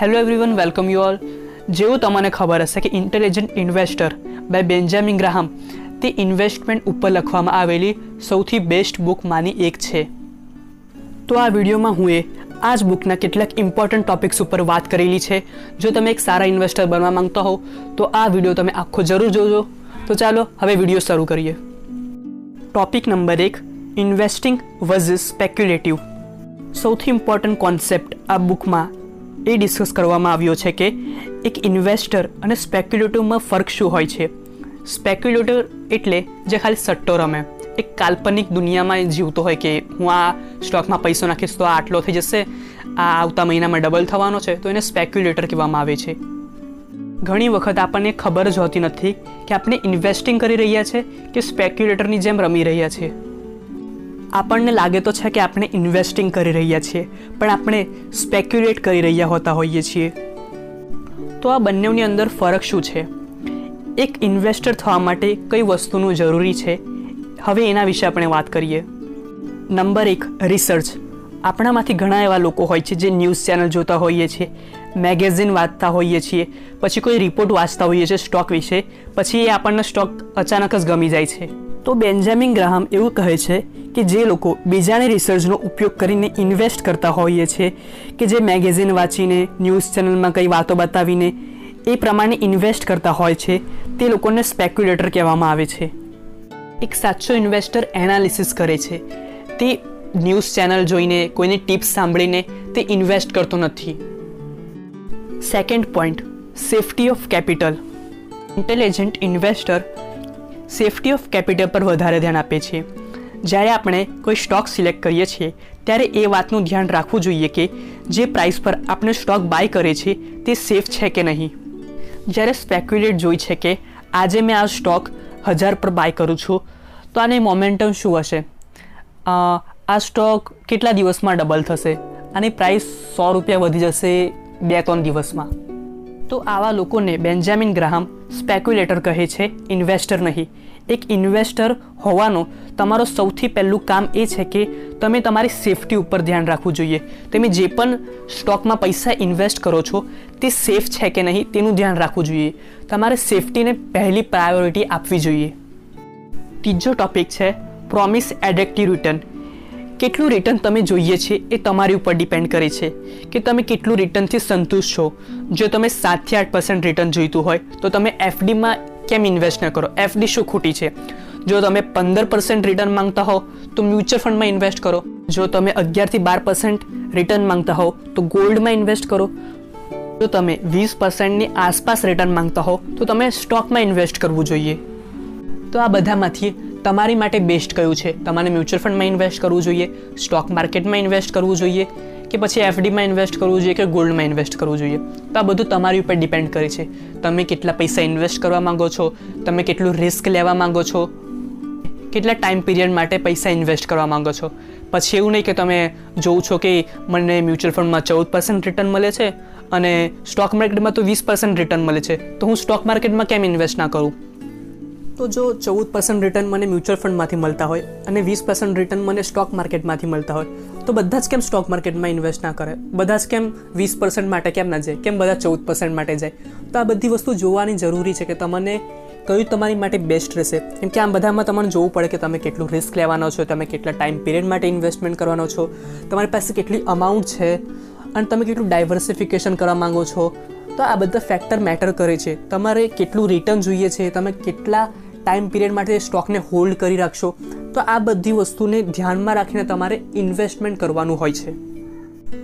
Hello everyone welcome you all જેવું તમને ખબર હશે કે intelligent investor by Benjamin Graham તે ઇન્વેસ્ટમેન્ટ ઉપર લખવામાં આવેલી સૌથી બેસ્ટ બુકમાંની એક છે. તો આ વિડીયોમાં હું એ આ જ બુકના કેટલાક ઇમ્પોર્ટન્ટ ટોપિક્સ ઉપર વાત કરેલી છે. જો તમે એક સારા ઇન્વેસ્ટર બનવા માંગતા હો, તો આ વીડિયો તમે આખો જરૂર જોજો. તો ચાલો હવે વીડિયો શરૂ કરીએ. ટોપિક નંબર એક ઇન્વેસ્ટિંગ વર્ઝિસ સ્પેક્યુલેટિવ સૌથી ઇમ્પોર્ટન્ટ કોન્સેપ્ટ આ બુકમાં એ ડિસ્કસ કરવામાં આવ્યો છે કે એક ઇન્વેસ્ટર અને સ્પેક્યુલેટિવમાં ફરક શું હોય છે? સ્પેક્યુલેટર એટલે જે ખાલી સટ્ટો રમે. એક કાલ્પનિક દુનિયામાં જીવતો હોય કે હું આ સ્ટોકમાં પૈસો નાખીશ તો આ આટલો થઈ જશે, આ આવતા મહિનામાં ડબલ થવાનો છે, તો એને સ્પેક્યુલેટર કહેવામાં આવે છે. ઘણી વખત આપણને ખબર જ હોતી નથી કે આપણે ઇન્વેસ્ટિંગ કરી રહ્યા છે કે સ્પેક્યુલેટરની જેમ રમી રહ્યા છે આપણને લાગે તો છે કે આપણે ઇન્વેસ્ટિંગ કરી રહ્યા છીએ, પણ આપણે સ્પેક્યુલેટ કરી રહ્યા હોતા હોઈએ છીએ. તો આ બંનેની અંદર ફરક શું છે? એક ઇન્વેસ્ટર થવા માટે કઈ વસ્તુનું જરૂરી છે? હવે એના વિશે આપણે વાત કરીએ. નંબર એક રિસર્ચ આપણામાંથી ઘણા એવા લોકો હોય છે જે ન્યૂઝ ચેનલ જોતા હોઈએ છીએ મેગેઝિન વાંચતા હોઈએ છીએ, પછી કોઈ રિપોર્ટ વાંચતા હોઈએ છીએ સ્ટોક વિશે, પછી એ આપણને સ્ટોક અચાનક જ ગમી જાય છે. તો બેન્જામિન ગ્રાહમ એવું કહે છે કે જે લોકો બીજાની રિસર્ચનો ઉપયોગ કરીને ઇન્વેસ્ટ કરતા હોઈએ છે, કે જે મેગેઝિન વાંચીને ન્યૂઝ ચેનલમાં કંઈ વાતો બતાવીને એ પ્રમાણે ઇન્વેસ્ટ કરતા હોય છે, તે લોકોને સ્પેક્યુલેટર કહેવામાં આવે છે. એક સાચો ઇન્વેસ્ટર એનાલિસિસ કરે છે. તે ન્યૂઝ ચેનલ જોઈને, કોઈની ટિપ્સ સાંભળીને તે ઇન્વેસ્ટ કરતો નથી. Second point safety of capital intelligent investor safety of capital પર વધારે ધ્યાન આપે છે. જ્યારે આપણે કોઈ સ્ટોક સિલેક્ટ કરીએ છીએ, ત્યારે એ વાતનું ધ્યાન રાખવું જોઈએ કે જે પ્રાઇસ પર આપણે સ્ટોક બાય કરે છે, તે સેફ છે કે નહીં. જ્યારે સ્પેક્યુલેટ જોઈ છે કે આજે મેં આ સ્ટોક હજાર પર બાય કરું છું, તો આને મોમેન્ટમ શું હશે? આ સ્ટોક કેટલા દિવસમાં ડબલ થશે? આની પ્રાઇસ સો રૂપિયા વધી જશે બે ત્રણ દિવસમાં? તો આવા લોકોને બેન્જામિન ગ્રાહમ સ્પેક્યુલેટર કહે છે ઇન્વેસ્ટર નહીં. એક ઇન્વેસ્ટર હોવાનો તમારો સૌથી પહેલું કામ એ છે કે તમે તમારી સેફટી ઉપર ધ્યાન રાખવું જોઈએ. તમે જે પણ સ્ટોકમાં પૈસા ઇન્વેસ્ટ કરો છો, તે સેફ છે કે નહીં તેનું ધ્યાન રાખવું જોઈએ. તમારે સેફટીને પહેલી પ્રાયોરિટી આપવી જોઈએ. ત્રીજો ટોપિક છે પ્રોમિસ એડેક્ટિવ રિટર્ન કેટલું રિટર્ન તમે જોઈએ છે એ તમારી ઉપર ડિપેન્ડ કરે છે કે તમે કેટલું રિટર્નથી સંતુષ્ટ છો. જો તમે સાતથી આઠ પર્સન્ટ રિટર્ન જોઈતું હોય, તો તમે એફડીમાં કેમ ઇન્વેસ્ટ ન કરો? એફડી શું ખોટી છે? જો તમે પંદર પર્સન્ટ રિટર્ન માંગતા હો, તો મ્યુચ્યુઅલ ફંડમાં ઇન્વેસ્ટ કરો. જો તમે અગિયારથી બાર પર્સન્ટ રિટર્ન માંગતા હો, તો ગોલ્ડમાં ઇન્વેસ્ટ કરો. જો તમે વીસ પર્સન્ટની આસપાસ રિટર્ન માંગતા હો, તો તમે સ્ટોકમાં ઇન્વેસ્ટ કરવું જોઈએ. તો આ બધામાંથી તમારી માટે બેસ્ટ કયું છે? તમારે મ્યુચ્યુઅલ ફંડમાં ઇન્વેસ્ટ કરવું જોઈએ સ્ટોક માર્કેટમાં ઇન્વેસ્ટ કરવું જોઈએ કે પછી એફડીમાં ઇન્વેસ્ટ કરવું જોઈએ કે ગોલ્ડમાં ઇન્વેસ્ટ કરવું જોઈએ? તો આ બધું તમારી ઉપર ડિપેન્ડ કરે છે. તમે કેટલા પૈસા ઇન્વેસ્ટ કરવા માંગો છો? તમે કેટલું રિસ્ક લેવા માંગો છો? કેટલા ટાઈમ પીરિયડ માટે પૈસા ઇન્વેસ્ટ કરવા માંગો છો? પછી એવું નહીં કે તમે જોઉં છો કે મને મ્યુચ્યુઅલ ફંડમાં ચૌદ પર્સન્ટ રિટર્ન મળે છે અને સ્ટોક માર્કેટમાં તો વીસ પર્સન્ટ રિટર્ન મળે છે. તો હું સ્ટોક માર્કેટમાં કેમ ઇન્વેસ્ટ ના કરું? તો જો ચૌદ પર્સન્ટ રિટર્ન મને મ્યુચ્યુઅલ ફંડમાંથી મળતા હોય અને વીસ પર્સન્ટ રિટર્ન મને સ્ટોક માર્કેટમાંથી મળતા હોય, તો બધા જ કેમ સ્ટોક માર્કેટમાં ઇન્વેસ્ટ ના કરે? બધા જ કેમ વીસ પર્સન્ટ માટે કેમ ના જાય? કેમ બધા ચૌદ પર્સન્ટ માટે જાય? તો આ બધી વસ્તુ જોવાની જરૂરી છે કે તમને કયું તમારી માટે બેસ્ટ રહેશે. કેમ કે આ બધામાં તમારે જોવું પડે કે તમે કેટલું રિસ્ક લેવાનો છો, તમે કેટલા ટાઈમ પિરિયડ માટે ઇન્વેસ્ટમેન્ટ કરવાનો છો, તમારી પાસે કેટલી અમાઉન્ટ છે, અને તમે કેટલું ડાયવર્સિફિકેશન કરવા માંગો છો. તો આ બધા ફેક્ટર મેટર કરે છે. તમારે કેટલું રિટર્ન જોઈએ છે, તમે કેટલા ટાઈમ પીરિયડ માટે સ્ટોકને હોલ્ડ કરી રાખશો, તો આ બધી વસ્તુને ધ્યાનમાં રાખીને તમારે ઇન્વેસ્ટમેન્ટ કરવાનું હોય છે.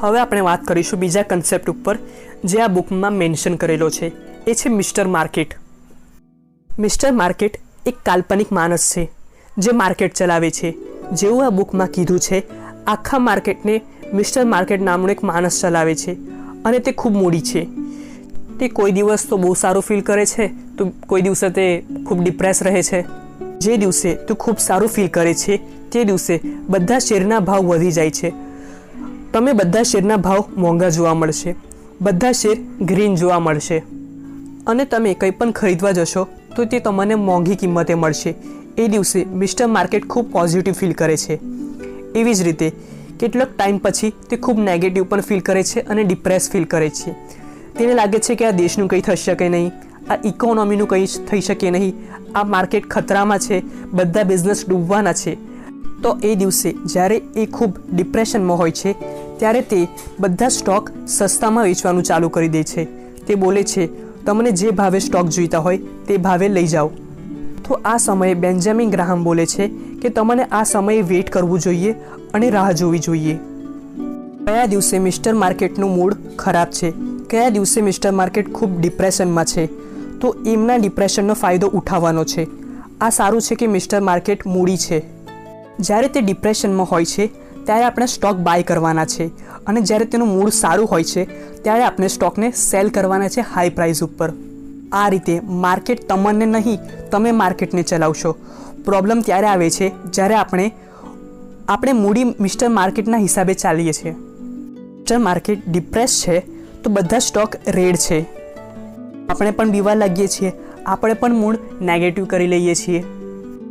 હવે આપણે વાત કરીશું બીજા કન્સેપ્ટ ઉપર, જે આ બુકમાં મેન્શન કરેલો છે. એ છે મિસ્ટર માર્કેટ મિસ્ટર માર્કેટ એક કાલ્પનિક માણસ છે, જે માર્કેટ ચલાવે છે. જેવું આ બુકમાં કીધું છે, આખા માર્કેટને મિસ્ટર માર્કેટ નામનો એક માણસ ચલાવે છે, અને તે ખૂબ મૂડી છે. તે કોઈ દિવસ તો બહુ સારું ફીલ કરે છે તો કોઈ દિવસે તે ખૂબ ડિપ્રેસ રહે છે? જે દિવસે તું ખૂબ સારું ફીલ કરે છે, તે દિવસે બધા શેરના ભાવ વધી જાય છે. તમે બધા શેરના ભાવ મોંઘા જોવા મળશે. બધા શેર ગ્રીન જોવા મળશે. અને તમે કંઈ પણ ખરીદવા જશો, તો તે તમને મોંઘી કિંમતે મળશે. એ દિવસે મિસ્ટર માર્કેટ ખૂબ પોઝિટિવ ફીલ કરે છે. એવી જ રીતે, કેટલોક ટાઈમ પછી તે ખૂબ નેગેટિવ પણ ફીલ કરે છે અને ડિપ્રેસ ફીલ કરે છે. તેને લાગે છે કે આ દેશનું કંઈ થઈ શકે નહીં? આ ઇકોનોમીનું કંઈ થઈ શકે નહીં. આ માર્કેટ ખતરામાં છે, બધા બિઝનેસ ડૂબવાના છે. તો એ દિવસે જ્યારે એ ખૂબ ડિપ્રેશનમાં હોય છે, ત્યારે તે બધા સ્ટોક સસ્તામાં વેચવાનું ચાલુ કરી દે છે. તે બોલે છે, તમને જે ભાવે સ્ટોક જોઈતા હોય, તે ભાવે લઈ જાઓ. તો આ સમયે બેન્જામિન ગ્રાહમ બોલે છે કે તમને આ સમયે વેઇટ કરવું જોઈએ અને રાહ જોવી જોઈએ. કયા દિવસે મિસ્ટર માર્કેટનું મૂડ ખરાબ છે? કયા દિવસે મિસ્ટર માર્કેટ ખૂબ ડિપ્રેશનમાં છે? તો એમના ડિપ્રેશનનો ફાયદો ઉઠાવવાનો છે. આ સારું છે કે મિસ્ટર માર્કેટ મૂડી છે. જ્યારે તે ડિપ્રેશનમાં હોય છે, ત્યારે આપણે સ્ટોક બાય કરવાના છે. અને જ્યારે તેનું મૂડ સારું હોય છે, ત્યારે આપણે સ્ટોકને સેલ કરવાના છે હાઈ પ્રાઇસ ઉપર. આ રીતે માર્કેટ તમને નહીં, તમે માર્કેટને ચલાવશો. પ્રોબ્લેમ ત્યારે આવે છે, જ્યારે આપણે આપણે મૂડી મિસ્ટર માર્કેટના હિસાબે ચાલીએ છીએ. મિસ્ટર માર્કેટ ડિપ્રેસ છે, તો બધા સ્ટોક રેડ છે. આપણે પણ બીવા લાગીએ છીએ. આપણે પણ મૂડ નેગેટિવ કરી લઈએ છીએ.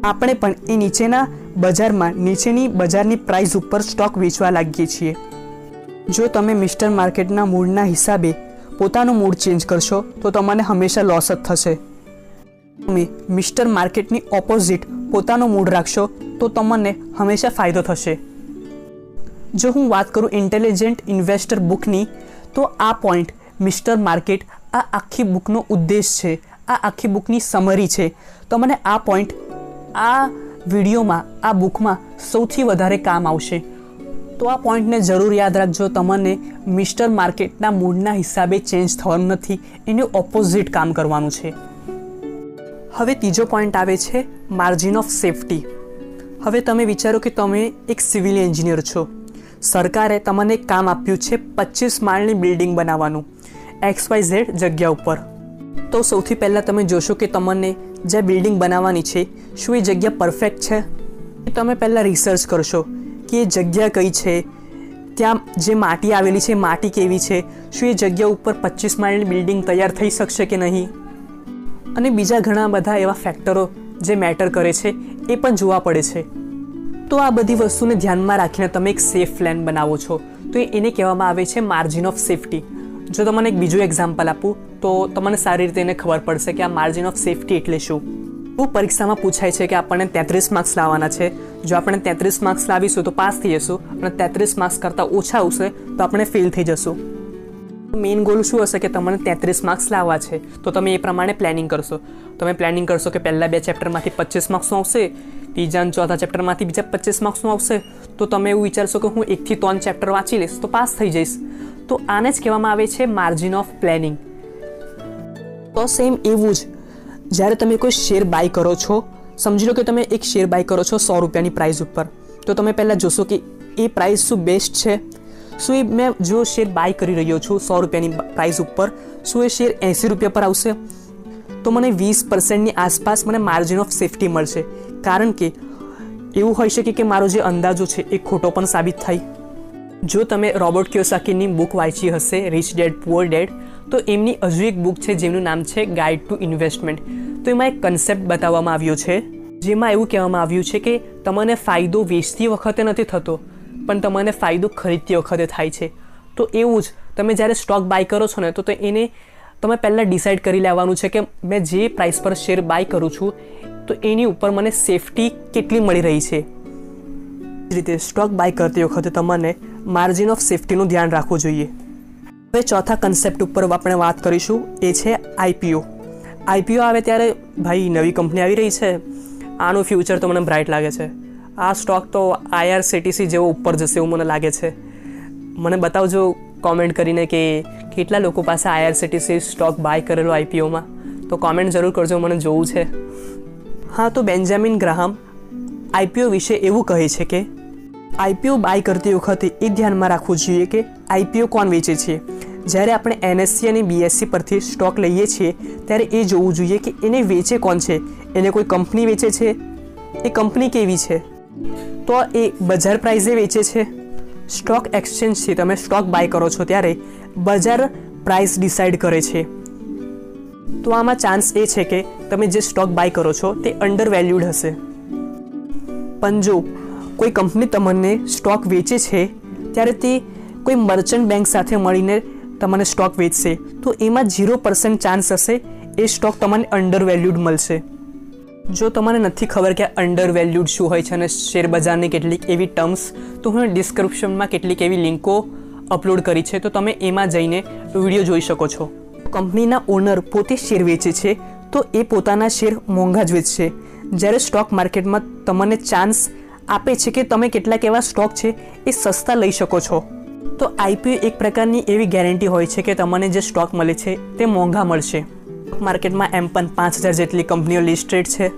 આપણે પણ એ નીચેના બજારમાં, નીચેની બજારની પ્રાઇસ ઉપર સ્ટોક વેચવા લાગીએ છીએ. જો તમે મિસ્ટર માર્કેટના મૂળના હિસાબે પોતાનું મૂડ ચેન્જ કરશો, તો તમને હંમેશા લોસ જ થશે. તમે મિસ્ટર માર્કેટની ઓપોઝિટ પોતાનો મૂડ રાખશો, તો તમને હંમેશા ફાયદો થશે. જો હું વાત કરું ઇન્ટેલિજન્ટ ઇન્વેસ્ટર બુકની તો આ પોઈન્ટ મિસ્ટર માર્કેટ આ આખી બુકનો ઉદ્દેશ છે. આ આખી બુકની સમરી છે. તો મને આ પોઈન્ટ આ વિડીયોમાં આ બુકમાં સૌથી વધારે કામ આવશે. તો આ પોઈન્ટને જરૂર યાદ રાખજો. તમને મિસ્ટર માર્કેટના મૂડના હિસાબે ચેન્જ થવાનું નથી. એનું ઓપોઝિટ કામ કરવાનું છે. હવે ત્રીજો પોઈન્ટ આવે છે માર્જિન ઓફ સેફટી હવે તમે વિચારો કે તમે એક સિવિલ એન્જિનિયર છો. સરકારે તમને એક કામ આપ્યું છે પચીસ માળની બિલ્ડિંગ બનાવવાનું. એક્સ વાય ઝેડ જગ્યા ઉપર. તો સૌથી પહેલાં તમે જોશો કે તમને જે બિલ્ડિંગ બનાવવાની છે, શું એ જગ્યા પરફેક્ટ છે? તમે પહેલાં રિસર્ચ કરશો કે એ જગ્યા કઈ છે, ત્યાં જે માટી આવેલી છે માટી કેવી છે, શું એ જગ્યા ઉપર પચીસ માળની બિલ્ડિંગ તૈયાર થઈ શકશે કે નહીં? અને બીજા ઘણા બધા એવા ફેક્ટરો જે મેટર કરે છે, એ પણ જોવા પડે છે. તો આ બધી વસ્તુને ધ્યાનમાં રાખીને તમે એક સેફ પ્લાન બનાવો છો. તો એને કહેવામાં આવે છે માર્જિન ઓફ સેફટી. જો તમને એક બીજું એક્ઝામ્પલ આપું, તો તમને સારી રીતે એને ખબર પડશે કે આ માર્જિન ઓફ સેફટી એટલે શું. એવું પરીક્ષામાં પૂછાય છે કે આપણને તેત્રીસ માર્ક્સ લાવવાના છે. જો આપણે તેત્રીસ માર્ક્સ લાવીશું તો પાસ થઈ જશું અને તેત્રીસ માર્ક્સ કરતાં ઓછા આવશે તો આપણે ફેલ થઈ જશું. મેઇન ગોલ શું હશે કે તમને તેત્રીસ માર્ક્સ લાવવા છે. તો તમે એ પ્રમાણે પ્લાનિંગ કરશો. તમે પ્લાનિંગ કરશો કે પહેલાં બે ચેપ્ટરમાંથી પચીસ માર્ક્સનું આવશે, ત્રીજા અને ચોથા ચેપ્ટરમાંથી બીજા પચીસ માર્ક્સનું આવશે. તો તમે એવું વિચારશો કે હું એકથી ત્રણ ચેપ્ટર વાંચી લઈશ તો પાસ થઈ જઈશ. તો આને જ કહેવામાં આવે છે માર્જિન ઓફ પ્લેનિંગ તો સેમ એવું જ. જ્યારે તમે કોઈ શેર બાય કરો છો, સમજી લો કે તમે એક શેર બાય કરો છો સો રૂપિયાની પ્રાઇસ ઉપર. તો તમે પહેલાં જોશો કે એ પ્રાઇસ શું બેસ્ટ છે? શું એ મેં જો શેર બાય કરી રહ્યો છું સો રૂપિયાની પ્રાઇસ ઉપર, શું એ શેર એંસી રૂપિયા પર આવશે? તો મને વીસ પર્સન્ટની આસપાસ મને માર્જિન ઓફ સેફટી મળશે. કારણ કે એવું હોઈ શકે કે મારો જે અંદાજો છે એ ખોટો પણ સાબિત થાય. જો તમે રોબર્ટ ક્યોસાકીની બુક વાંચી હશે રિચ ડેડ પુઅર ડેડ તો એમની હજુ એક બુક છે જેમનું નામ છે ગાઈડ ટુ ઇન્વેસ્ટમેન્ટ તો એમાં એક કન્સેપ્ટ બતાવવામાં આવ્યો છે, જેમાં એવું કહેવામાં આવ્યું છે કે તમને ફાયદો વેચતી વખતે નથી થતો, પણ તમને ફાયદો ખરીદતી વખતે થાય છે. તો એવું જ, તમે જ્યારે સ્ટોક બાય કરો છો ને, તો એને તમે પહેલાં ડિસાઇડ કરી લેવાનું છે કે મેં જે પ્રાઇસ પર શેર બાય કરું છું, તો એની ઉપર મને સેફટી કેટલી મળી રહી છે. રીતે સ્ટોક બાય કરતી વખતે તમને માર્જિન ઓફ સેફટીનું ધ્યાન રાખવું જોઈએ. હવે ચોથા કન્સેપ્ટ ઉપર આપણે વાત કરીશું, એ છે આઈપીઓ આઈપીઓ આવે ત્યારે ભાઈ નવી કંપની આવી રહી છે. આનું ફ્યુચર તો મને બ્રાઇટ લાગે છે. આ સ્ટોક તો આઈઆરસીટીસી જેવો ઉપર જશે એવું મને લાગે છે. મને બતાવજો કોમેન્ટ કરીને કે કેટલા લોકો પાસે આઈઆરસીટીસી સ્ટોક બાય કરેલો આઈપીઓમાં તો કોમેન્ટ જરૂર કરજો, મને જોવું છે. હા, તો બેન્જામિન ગ્રાહમ આઈપીઓ વિશે એવું કહે છે કે આઈપીઓ બાય કરતી વખતે એ ધ્યાનમાં રાખવું જોઈએ કે આઈપીઓ કોણ વેચે છે. જ્યારે આપણે એનએસસી અને બીએસસી પરથી સ્ટોક લઈએ છીએ, ત્યારે એ જોવું જોઈએ કે એને વેચે કોણ છે. એને કોઈ કંપની વેચે છે? એ કંપની કેવી છે? તો એ બજાર પ્રાઇઝે વેચે છે. સ્ટોક એક્સચેન્જથી તમે સ્ટોક બાય કરો છો ત્યારે બજાર પ્રાઇસ ડિસાઇડ કરે છે. તો આમાં ચાન્સ એ છે કે તમે જે સ્ટોક બાય કરો છો, તે અંડર વેલ્યુડ હશે. પણ જો કોઈ કંપની તમને સ્ટોક વેચે છે, ત્યારે તે કોઈ મર્ચન્ટ બેંક સાથે મળીને તમને સ્ટોક વેચશે. તો એમાં ઝીરો પર્સન્ટ ચાન્સ હશે એ સ્ટોક તમને અંડર વેલ્યુડ મળશે. જો તમને નથી ખબર કે અંડર વેલ્યુડ શું હોય છે અને શેર બજારની કેટલીક એવી ટર્મ્સ, તો હું ડિસ્ક્રિપ્શનમાં કેટલીક એવી લિંકો અપલોડ કરી છે, તો તમે એમાં જઈને વીડિયો જોઈ શકો છો. કંપનીના ઓનર પોતે શેર વેચે છે, તો એ પોતાના શેર મોંઘા જ વેચશે. જ્યારે સ્ટોક માર્કેટમાં તમને ચાન્સ આપે છે કે તમે કેટલાક એવા સ્ટોક છે એ સસ્તા લઈ શકો છો. તો આઈપીઓ એક પ્રકારની એવી ગેરંટી હોય છે કે તમને જે સ્ટોક મળે છે તે મોંઘા મળશે. માર્કેટમાં એમ પણ પાંચ હજાર જેટલી કંપનીઓ લિસ્ટેડ છે.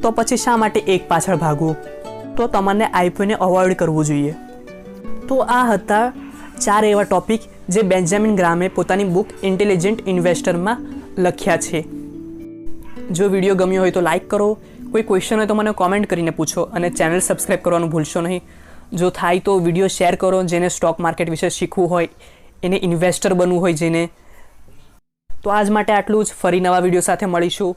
તો પછી શા માટે એક પાછળ ભાગવું? તો તમને આઈપીઓને અવોઇડ કરવું જોઈએ. તો આ હતા ચાર એવા ટોપિક જે બેન્જામિન ગ્રામે પોતાની બુક ઇન્ટેલિજન્ટ ઇન્વેસ્ટરમાં લખ્યા છે. જો વીડિયો ગમ્યો હોય તો લાઈક કરો કોઈ ક્વેશ્ચન હોય તો મને કોમેન્ટ કરીને પૂછો અને ચેનલ સબસ્ક્રાઈબ કરવાનું ભૂલશો નહીં. જો થાય તો વીડિયો શેર કરો જેને સ્ટોક માર્કેટ વિશે શીખવું હોય, એને ઇન્વેસ્ટર બનવું હોય જેને. તો આજ માટે આટલું જ. ફરી નવા વીડિયો સાથે મળીશું.